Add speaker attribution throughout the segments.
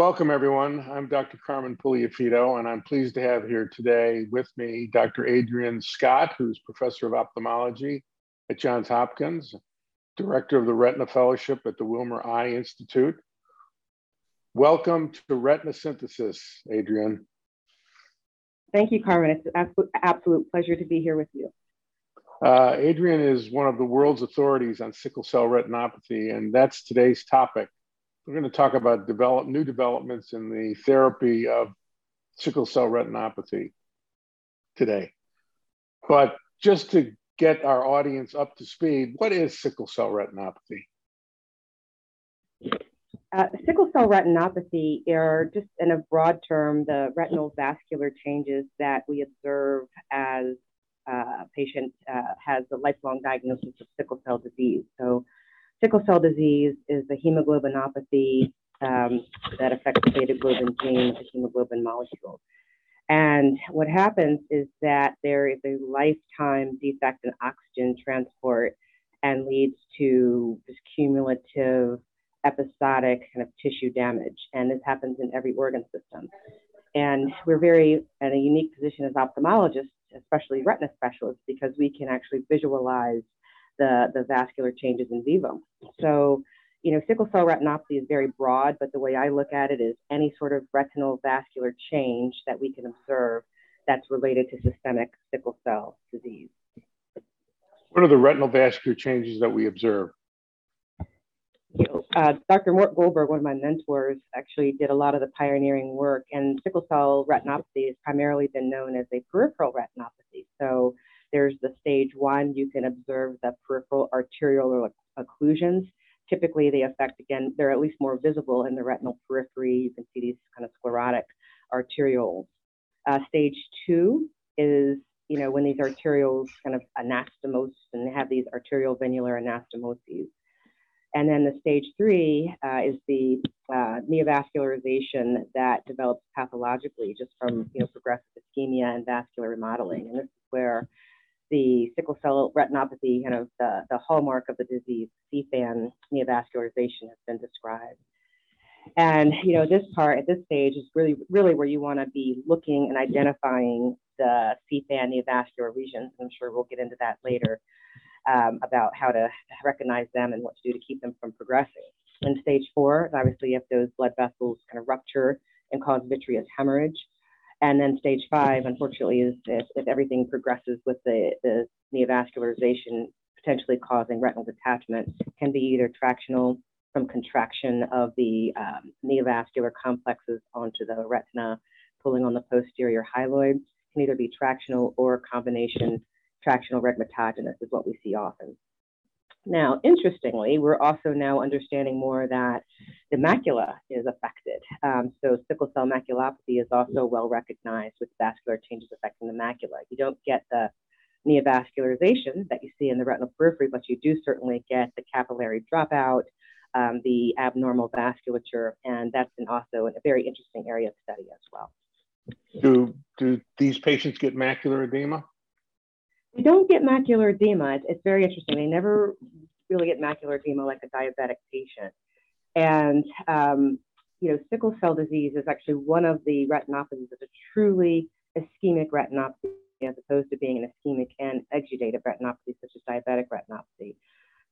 Speaker 1: Welcome, everyone. I'm Dr. Carmen Puliafito, and I'm pleased to have here today with me Dr. Adrienne Scott, who's professor of ophthalmology at Johns Hopkins, director of the Retina Fellowship at the Wilmer Eye Institute. Welcome to Retina Synthesis, Adrienne.
Speaker 2: Thank you, Carmen. It's an absolute pleasure to be here with you.
Speaker 1: Uh, Adrienne is one of the world's authorities on sickle cell retinopathy, and that's today's topic. We're going to talk about develop, new developments in the therapy of sickle cell retinopathy today. But just to get our audience up to speed, what is sickle cell retinopathy?
Speaker 2: Uh, sickle cell retinopathy are just in a broad term the retinal vascular changes that we observe as uh, a patient uh, has a lifelong diagnosis of sickle cell disease. So Sickle cell disease is a hemoglobinopathy um, that affects the beta globin gene, the hemoglobin molecule. And what happens is that there is a lifetime defect in oxygen transport and leads to this cumulative episodic kind of tissue damage. And this happens in every organ system. And we're very in a unique position as ophthalmologists, especially retina specialists, because we can actually visualize the, the vascular changes in vivo. So, you know, sickle cell retinopathy is very broad, but the way I look at it is any sort of retinal vascular change that we can observe that's related to systemic sickle cell disease.
Speaker 1: What are the retinal vascular changes that we observe?
Speaker 2: You know, uh, Dr. Mort Goldberg, one of my mentors, actually did a lot of the pioneering work, and sickle cell retinopathy has primarily been known as a peripheral retinopathy. So there's the stage one, you can observe the peripheral arterial occlusions. Typically, they affect, again, they're at least more visible in the retinal periphery. You can see these kind of sclerotic arterioles. Uh, stage two is, you know, when these arterioles kind of anastomose and have these arterial venular anastomoses. And then the stage three uh, is the uh, neovascularization that develops pathologically just from you know progressive ischemia and vascular remodeling. And this is where the sickle cell retinopathy, kind of the, the hallmark of the disease, sea fan neovascularization has been described. And you know, this part at this stage is really, really where you want to be looking and identifying the sea fan neovascular lesions. I'm sure we'll get into that later um, about how to recognize them and what to do to keep them from progressing. In stage four, obviously, if those blood vessels kind of rupture and cause vitreous hemorrhage, and then stage five, unfortunately, is if, if everything progresses with the, the neovascularization potentially causing retinal detachment, can be either tractional from contraction of the um, neovascular complexes onto the retina, pulling on the posterior hyaloid, can either be tractional or combination tractional rhegmatogenous is what we see often. Now, interestingly, we're also now understanding more that the macula is affected. Um, so sickle cell maculopathy is also well recognized with vascular changes affecting the macula. You don't get the neovascularization that you see in the retinal periphery, but you do certainly get the capillary dropout, um, the abnormal vasculature, and that's an also a very interesting area of study as well.
Speaker 1: Do, do these patients get macular edema?
Speaker 2: They don't get macular edema. It's, it's very interesting. They never really get macular edema like a diabetic patient. And, um, you know, sickle cell disease is actually one of the retinopathies that's a truly ischemic retinopathy as opposed to being an ischemic and exudative retinopathy such as diabetic retinopathy.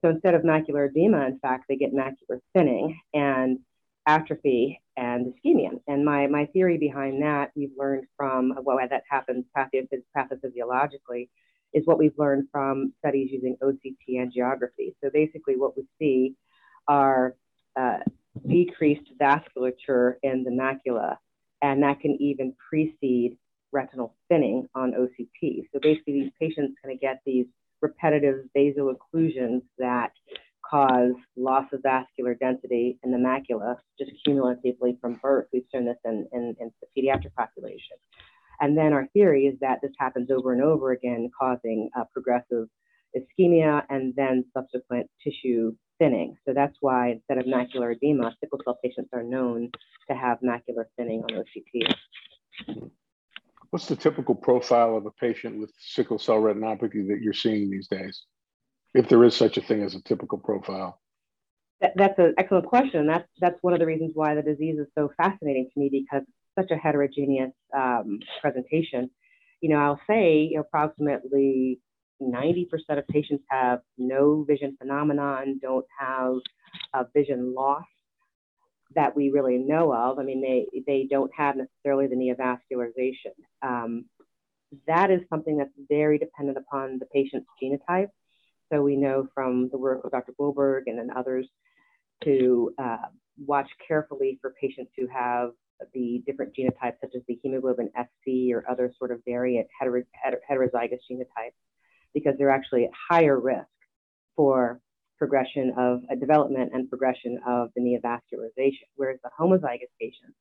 Speaker 2: So instead of macular edema, in fact, they get macular thinning and atrophy and ischemia. And my, my theory behind that, we've learned from well, that happens pathophysiologically, is what we've learned from studies using OCT angiography. So basically, what we see are uh, decreased vasculature in the macula, and that can even precede retinal thinning on OCT. So basically, these patients kind of get these repetitive vaso-occlusions that cause loss of vascular density in the macula just cumulatively from birth. We've shown this in, in, in the pediatric population. And then our theory is that this happens over and over again, causing uh, progressive ischemia and then subsequent tissue thinning. So that's why instead of macular edema, sickle cell patients are known to have macular thinning on OCT.
Speaker 1: What's the typical profile of a patient with sickle cell retinopathy that you're seeing these days? If there is such a thing as a typical profile.
Speaker 2: That, that's an excellent question. That's that's one of the reasons why the disease is so fascinating to me because such a heterogeneous um, presentation. You know, I'll say approximately 90% of patients have no vision phenomenon, don't have a vision loss that we really know of. I mean, they, they don't have necessarily the neovascularization. Um, that is something that's very dependent upon the patient's genotype. So we know from the work of Dr. Goldberg and then others to uh, watch carefully for patients who have the different genotypes, such as the hemoglobin SC or other sort of variant heter heter heterozygous genotypes, because they're actually at higher risk for progression of a development and progression of the neovascularization, whereas the homozygous patients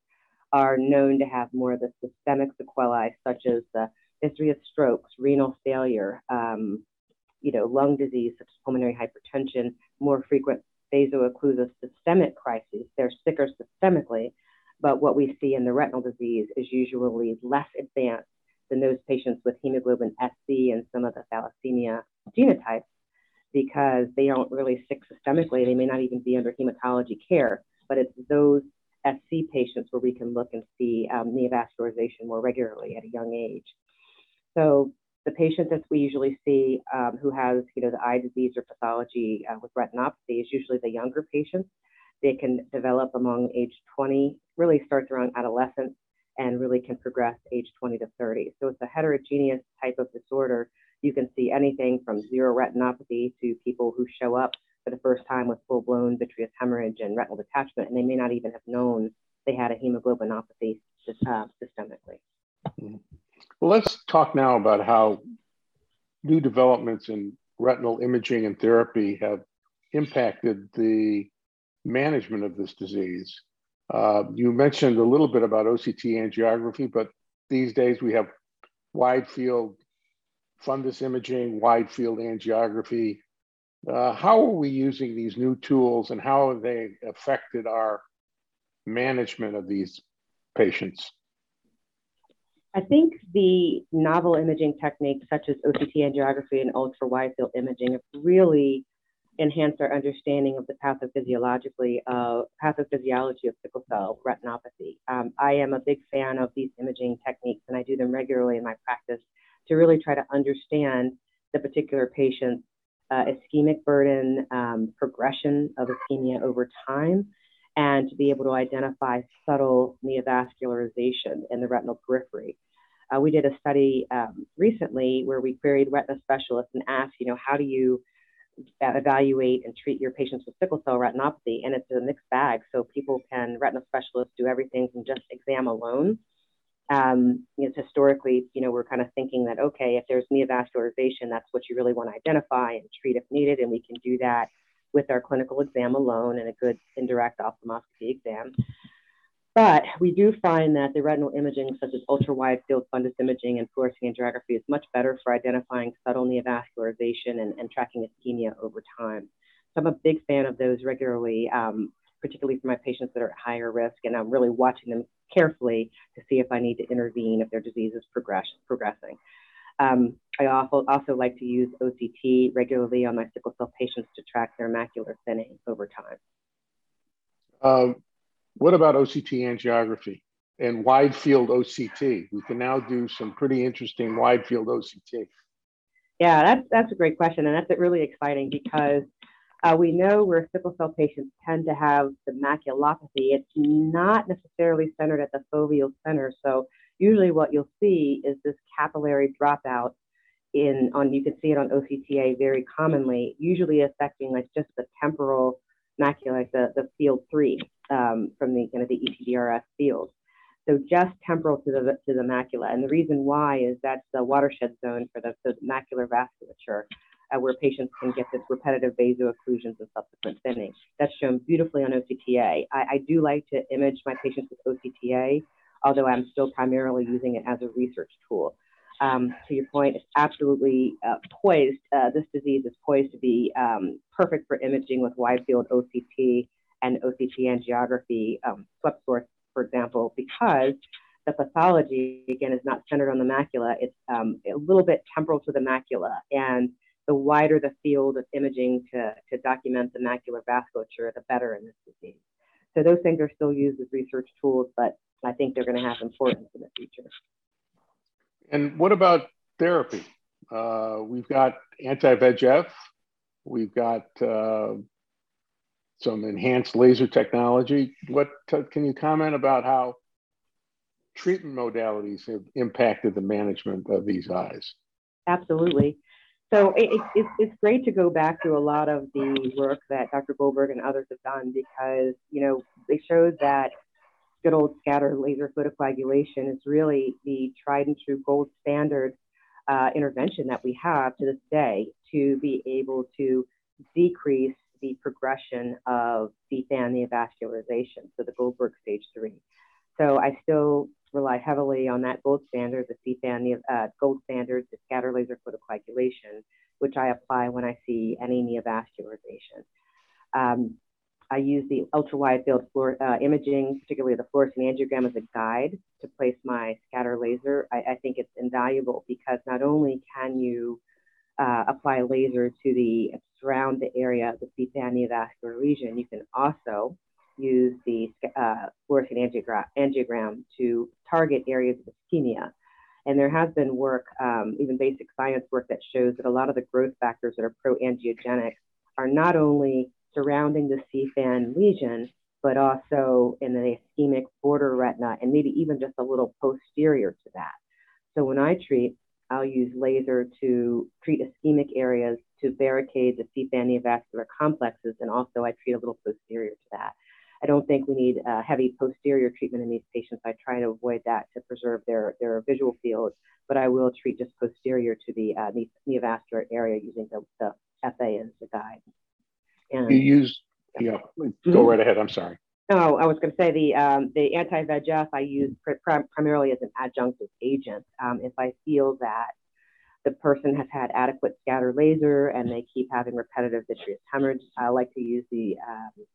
Speaker 2: are known to have more of the systemic sequelae, such as the history of strokes, renal failure, um, you know, lung disease, such as pulmonary hypertension, more frequent vaso-occlusive systemic crises. They're sicker systemically, but what we see in the retinal disease is usually less advanced than those patients with hemoglobin SC and some of the thalassemia genotypes because they don't really stick systemically. They may not even be under hematology care, but it's those SC patients where we can look and see um, neovascularization more regularly at a young age. So the patient that we usually see um, who has, you know, the eye disease or pathology uh, with retinopathy is usually the younger patients. They can develop among age 20, really starts around adolescence and really can progress age 20 to 30. So it's a heterogeneous type of disorder you can see anything from zero retinopathy to people who show up for the first time with full blown vitreous hemorrhage and retinal detachment, and they may not even have known they had a hemoglobinopathy uh, systemically.
Speaker 1: Well, let's talk now about how new developments in retinal imaging and therapy have impacted the management of this disease. Uh, you mentioned a little bit about OCT angiography, but these days we have wide field fundus imaging, wide field angiography. Uh, how are we using these new tools and how have they affected our management of these patients?
Speaker 2: I think the novel imaging techniques such as OCT angiography and ultra wide field imaging have really enhanced our understanding of the pathophysiologically uh, pathophysiology of sickle cell retinopathy. Um, I am a big fan of these imaging techniques and I do them regularly in my practice to really try to understand the particular patient's uh, ischemic burden, um, progression of ischemia over time, and to be able to identify subtle neovascularization in the retinal periphery. Uh, we did a study um, recently where we queried retina specialists and asked, you know, how do you evaluate and treat your patients with sickle cell retinopathy? And it's a mixed bag. So people can, retina specialists do everything from just exam alone um, you know, historically, you know, we're kind of thinking that, okay, if there's neovascularization, that's what you really want to identify and treat if needed. And we can do that with our clinical exam alone and a good indirect ophthalmoscopy exam. But we do find that the retinal imaging, such as ultra wide field fundus imaging and fluorescein angiography, is much better for identifying subtle neovascularization and, and tracking ischemia over time. So I'm a big fan of those regularly. Um, particularly for my patients that are at higher risk, and I'm really watching them carefully to see if I need to intervene if their disease is progress progressing. Um, I also, also like to use OCT regularly on my sickle cell patients to track their macular thinning over time.
Speaker 1: Uh, what about OCT angiography and wide field OCT? We can now do some pretty interesting wide field OCT.
Speaker 2: Yeah, that's, that's a great question. And that's really exciting because uh, we know where sickle cell patients tend to have the maculopathy. It's not necessarily centered at the foveal center. So usually what you'll see is this capillary dropout in on you can see it on OCTA very commonly, usually affecting like just the temporal macula, like the, the field three um, from the kind of the ETDRS field. So just temporal to the to the macula, and the reason why is that's the watershed zone for the, the macular vasculature uh, where patients can get this repetitive vaso-occlusions and subsequent thinning. That's shown beautifully on OCTA. I, I do like to image my patients with OCTA, although I'm still primarily using it as a research tool. Um, to your point, it's absolutely uh, poised. Uh, this disease is poised to be um, perfect for imaging with wide field OCT and OCT angiography, um, swept source, for example, because the pathology, again, is not centered on the macula. It's um, a little bit temporal to the macula. And the wider the field of imaging to, to document the macular vasculature, the better in this disease. So those things are still used as research tools, but I think they're going to have importance in the future.
Speaker 1: And what about therapy? Uh, we've got anti-VEGF, we've got uh, some enhanced laser technology. What can you comment about how treatment modalities have impacted the management of these eyes?
Speaker 2: Absolutely. So it, it, it's great to go back to a lot of the work that Dr. Goldberg and others have done because, you know, they showed that good old scatter laser photocoagulation is really the tried and true gold standard uh, intervention that we have to this day to be able to decrease the progression of sea fan neovascularization, so the Goldberg stage three. So I still rely heavily on that gold standard, the sea fan uh, gold standard, the scatter laser photocoagulation, which I apply when I see any neovascularization. Um, I use the ultra wide field uh, imaging, particularly the fluorescein angiogram, as a guide to place my scatter laser. I, I think it's invaluable because not only can you uh, apply laser to the surround the area of the sea fan neovascular lesion, you can also use the uh, angiogram, angiogram to target areas of ischemia. And there has been work, um, even basic science work, that shows that a lot of the growth factors that are pro-angiogenic are not only surrounding the sea fan lesion, but also in the ischemic border retina and maybe even just a little posterior to that. So when I treat, I'll use laser to treat ischemic areas to barricade the sea fan neovascular complexes, and also I treat a little posterior to that. I don't think we need uh, heavy posterior treatment in these patients. I try to avoid that to preserve their, their visual field, but I will treat just posterior to the uh, neovascular area using the, the FA as the guide.
Speaker 1: And, you use, yeah, go mm-hmm. right ahead. I'm sorry.
Speaker 2: No, I was going to say the um, the anti-VEGF I use pr- primarily as an adjunctive agent. Um, if I feel that the person has had adequate scatter laser and they keep having repetitive vitreous hemorrhage, I like to use the um,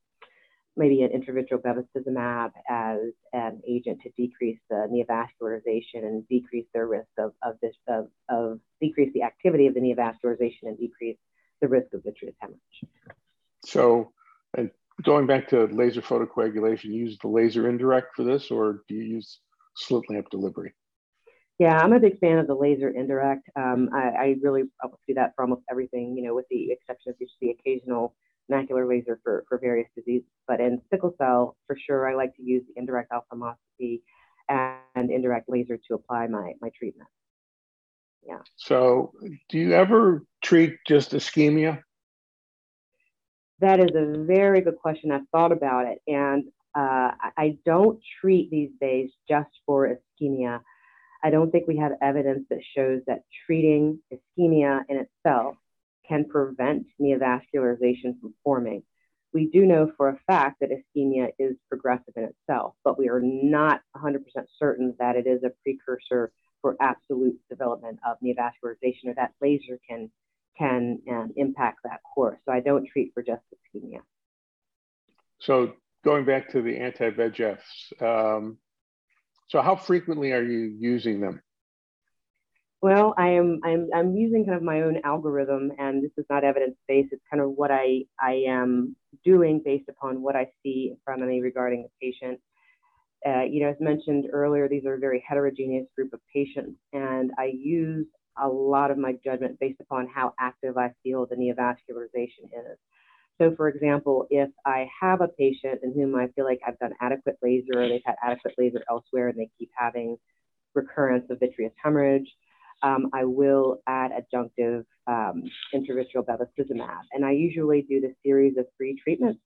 Speaker 2: maybe an intravitreal bevacizumab as an agent to decrease the neovascularization and decrease their risk of, of this of, of decrease the activity of the neovascularization and decrease the risk of vitreous hemorrhage.
Speaker 1: So, and going back to laser photocoagulation, you use the laser indirect for this, or do you use slit lamp delivery?
Speaker 2: Yeah, I'm a big fan of the laser indirect. Um, I, I, really do that for almost everything, you know, with the exception of just the occasional macular laser for, for various diseases. But in sickle cell, for sure, I like to use the indirect ophthalmoscopy and indirect laser to apply my, my treatment. Yeah.
Speaker 1: So, do you ever treat just ischemia?
Speaker 2: That is a very good question. I've thought about it. And uh, I don't treat these days just for ischemia. I don't think we have evidence that shows that treating ischemia in itself can prevent neovascularization from forming. We do know for a fact that ischemia is progressive in itself, but we are not 100% certain that it is a precursor for absolute development of neovascularization or that laser can, can um, impact that course. So I don't treat for just ischemia.
Speaker 1: So going back to the anti-VEGFs, um, so how frequently are you using them?
Speaker 2: Well, I am I'm I'm using kind of my own algorithm, and this is not evidence based. It's kind of what I I am doing based upon what I see in front of me regarding the patient. Uh, you know, as mentioned earlier, these are a very heterogeneous group of patients, and I use a lot of my judgment based upon how active I feel the neovascularization is. So, for example, if I have a patient in whom I feel like I've done adequate laser or they've had adequate laser elsewhere and they keep having recurrence of vitreous hemorrhage, um, I will add adjunctive um, intravitreal bevacizumab. And I usually do the series of three treatments,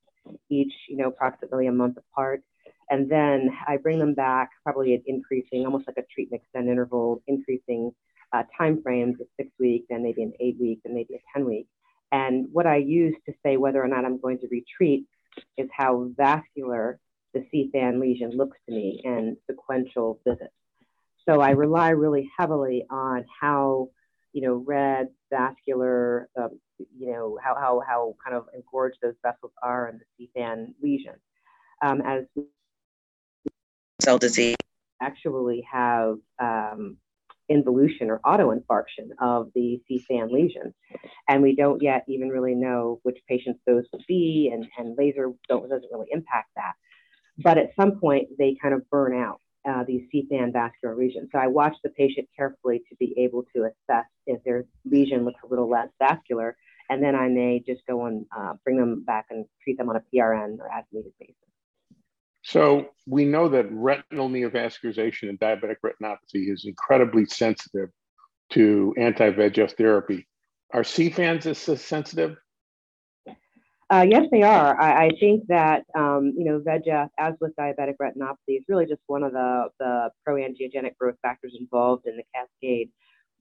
Speaker 2: each, you know, approximately a month apart. And then I bring them back probably at increasing, almost like a treat and extend interval, increasing uh, time frames of six weeks, and maybe an eight week, and maybe a 10 week. And what I use to say whether or not I'm going to retreat is how vascular the sea fan lesion looks to me and sequential visits. So I rely really heavily on how, you know, red, vascular, um, you know, how, how, how kind of engorged those vessels are in the sea fan lesion. Um, as
Speaker 3: cell disease
Speaker 2: actually have um, involution or autoinfarction of the sea fan lesion. And we don't yet even really know which patients those would be, and, and laser doesn't really impact that. But at some point, they kind of burn out uh, these sea fan vascular lesions. So I watch the patient carefully to be able to assess if their lesion looks a little less vascular, and then I may just go and uh, bring them back and treat them on a PRN or as needed basis.
Speaker 1: So we know that retinal neovascularization in diabetic retinopathy is incredibly sensitive to anti-VEGF therapy. Are sea fans as sensitive?
Speaker 2: Uh, yes, they are. I, I think that um, you know VEGF, as with diabetic retinopathy, is really just one of the the proangiogenic growth factors involved in the cascade.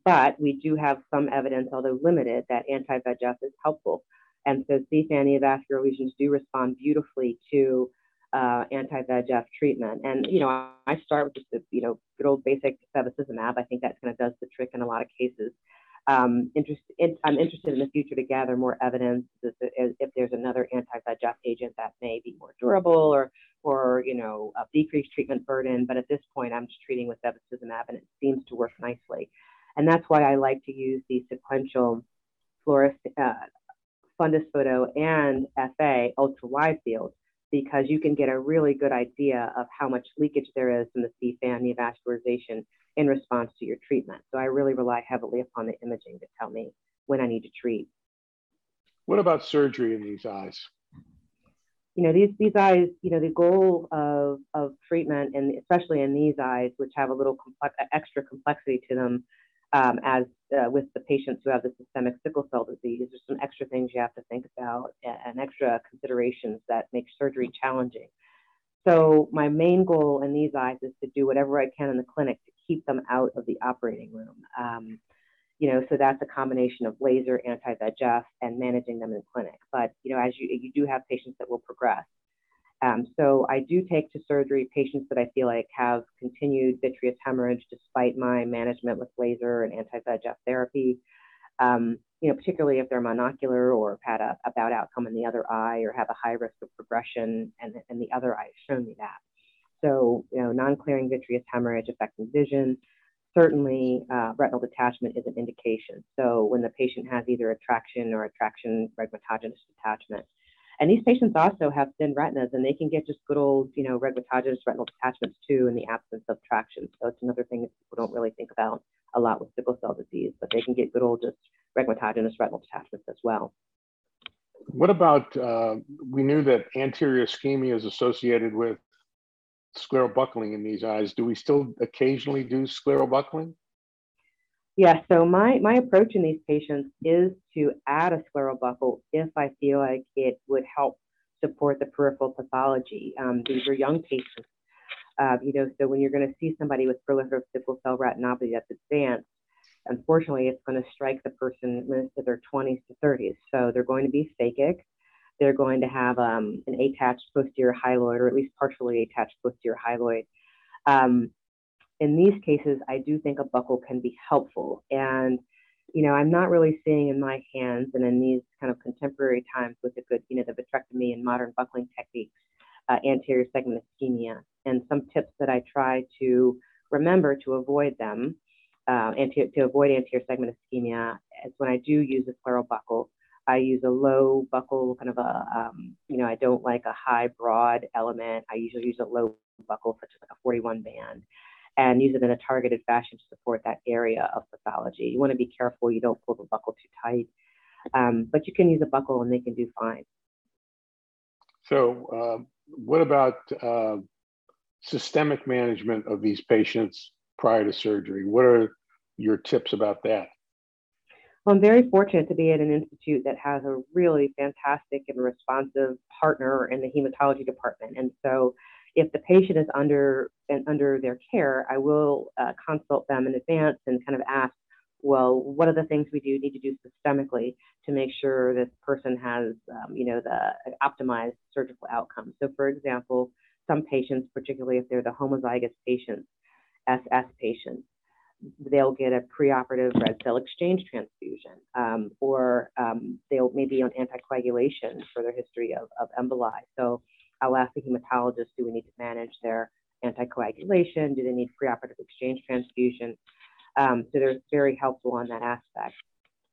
Speaker 2: But we do have some evidence, although limited, that anti-VEGF is helpful, and so sea fan neovascular lesions do respond beautifully to uh, anti-VEGF treatment. And you know, I start with just the you know good old basic bevacizumab. I think that kind of does the trick in a lot of cases. Um, interest, in, I'm interested in the future to gather more evidence if there's another anti-VEGF agent that may be more durable or, or you know, a decreased treatment burden. But at this point, I'm just treating with bevacizumab, and it seems to work nicely. And that's why I like to use the sequential fluorescent uh, fundus photo and FA ultra wide field because you can get a really good idea of how much leakage there is in the sea fan neovascularization in response to your treatment. So I really rely heavily upon the imaging to tell me when I need to treat.
Speaker 1: What about surgery in these eyes?
Speaker 2: You know, these, these eyes, you know, the goal of, of treatment, and especially in these eyes, which have a little complex, extra complexity to them, um, as uh, with the patients who have the systemic sickle cell disease, there's some extra things you have to think about and extra considerations that make surgery challenging. So my main goal in these eyes is to do whatever I can in the clinic to keep them out of the operating room. Um, you know, so that's a combination of laser, anti-VEGF, and managing them in clinic. But you know, as you you do have patients that will progress. Um, so I do take to surgery patients that I feel like have continued vitreous hemorrhage despite my management with laser and anti-VEGF therapy. Um, you know, particularly if they're monocular or have had a, a, bad outcome in the other eye or have a high risk of progression and, and the other eye has shown me that. So, you know, non-clearing vitreous hemorrhage affecting vision, certainly uh, retinal detachment is an indication. So when the patient has either a traction or a traction rhegmatogenous detachment, and these patients also have thin retinas and they can get just good old, you know, rhegmatogenous retinal detachments too in the absence of traction. So it's another thing that people don't really think about a lot with sickle cell disease, but they can get good old just rhegmatogenous retinal detachments as well.
Speaker 1: What about, uh, we knew that anterior ischemia is associated with scleral buckling in these eyes. Do we still occasionally do scleral buckling?
Speaker 2: Yeah, so my, my approach in these patients is to add a scleral buckle if I feel like it would help support the peripheral pathology. Um, these are young patients, uh, you know, so when you're going to see somebody with proliferative sickle cell retinopathy that's advanced, unfortunately, it's going to strike the person in their 20s to 30s. So they're going to be phakic. They're going to have um, an attached posterior hyaloid, or at least partially attached posterior hyaloid. Um, in these cases, I do think a buckle can be helpful. And, you know, I'm not really seeing in my hands and in these kind of contemporary times with the good, you know, the vitrectomy and modern buckling techniques, uh, anterior segment ischemia. And some tips that I try to remember to avoid them uh, and to, to avoid anterior segment ischemia is when I do use a scleral buckle, I use a low buckle, kind of a, um, you know, I don't like a high broad element. I usually use a low buckle, such as like a 41 band and use it in a targeted fashion to support that area of pathology. You want to be careful you don't pull the buckle too tight, um, but you can use a buckle and they can do fine.
Speaker 1: So, uh, what about uh, systemic management of these patients prior to surgery? What are your tips about that?
Speaker 2: Well, I'm very fortunate to be at an institute that has a really fantastic and responsive partner in the hematology department. And so if the patient is under and under their care, I will uh, consult them in advance and kind of ask, well, what are the things we do need to do systemically to make sure this person has, um, you know, the optimized surgical outcome. So, for example, some patients, particularly if they're the homozygous patients, SS patients, they'll get a preoperative red cell exchange transfusion, um, or um, they'll maybe on anticoagulation for their history of, of emboli. So I'll ask the hematologist, do we need to manage their anticoagulation? Do they need preoperative exchange transfusion? Um, so they're very helpful on that aspect.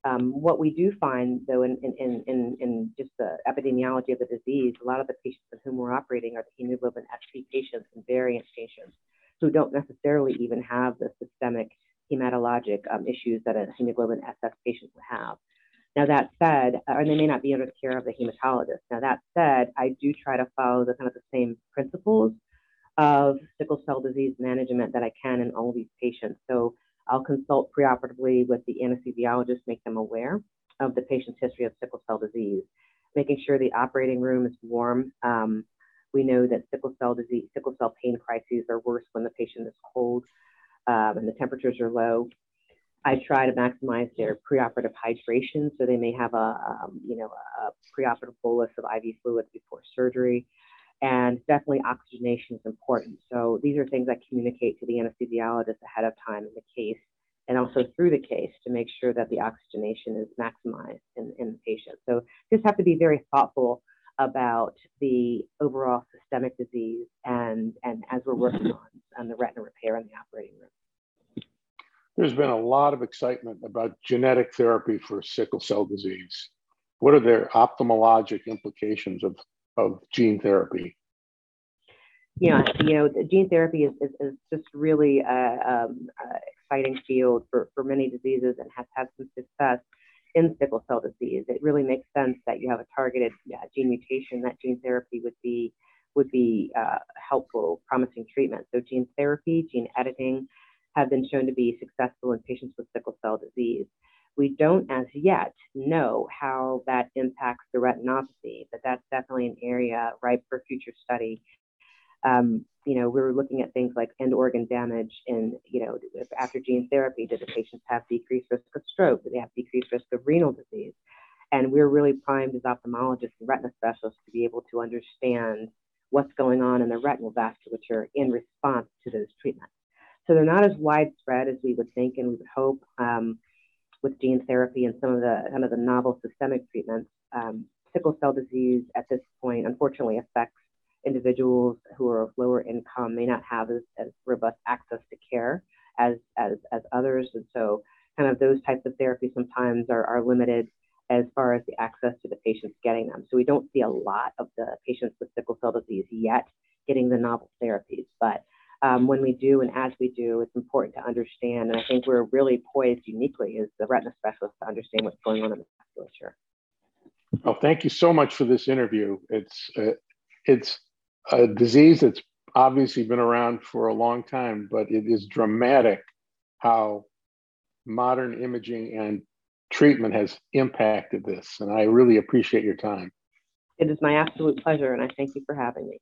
Speaker 2: Um, what we do find, though, in, in, in, in just the epidemiology of the disease, a lot of the patients in whom we're operating are the hemoglobin SC patients and variant patients who don't necessarily even have the systemic hematologic um, issues that a hemoglobin SS patient would have. Now, that said, uh, they may not be under the care of the hematologist. Now, that said, I do try to follow the kind of the same principles of sickle cell disease management that I can in all these patients. So I'll consult preoperatively with the anesthesiologist, make them aware of the patient's history of sickle cell disease, making sure the operating room is warm. Um, we know that sickle cell disease, sickle cell pain crises are worse when the patient is cold um, and the temperatures are low. I try to maximize their preoperative hydration, so they may have a, um, you know, a preoperative bolus of IV fluids before surgery and definitely oxygenation is important. So these are things I communicate to the anesthesiologist ahead of time in the case and also through the case to make sure that the oxygenation is maximized in, in the patient. So just have to be very thoughtful about the overall systemic disease and, and as we're working on, on the retina repair in the operating room.
Speaker 1: There's been a lot of excitement about genetic therapy for sickle cell disease. What are their ophthalmologic implications of of gene therapy?
Speaker 2: Yeah, you know, gene therapy is, is, is just really a, um, a exciting field for, for many diseases and has had some success in sickle cell disease. It really makes sense that you have a targeted yeah, gene mutation that gene therapy would be would be uh, helpful, promising treatment. So gene therapy, gene editing have been shown to be successful in patients with sickle cell disease. We don't as yet know how that impacts the retinopathy, but that's definitely an area ripe for future study. Um, you know, we were looking at things like end organ damage and, you know, after gene therapy, did the patients have decreased risk of stroke? Do they have decreased risk of renal disease? And we're really primed as ophthalmologists and retina specialists to be able to understand what's going on in the retinal vasculature in response to those treatments. So they're not as widespread as we would think and we would hope. Um, with gene therapy and some of the kind of the novel systemic treatments. Um, sickle cell disease at this point unfortunately affects individuals who are of lower income, may not have as, as robust access to care as, as, as others. And so kind of those types of therapies sometimes are, are limited as far as the access to the patients getting them. So we don't see a lot of the patients with sickle cell disease yet getting the novel therapies, but um, when we do and as we do, it's important to understand. And I think we're really poised uniquely as the retina specialists to understand what's going on in the vasculature.
Speaker 1: Well, thank you so much for this interview. It's uh, it's a disease that's obviously been around for a long time, but it is dramatic how modern imaging and treatment has impacted this. And I really appreciate your time.
Speaker 2: It is my absolute pleasure, and I thank you for having me.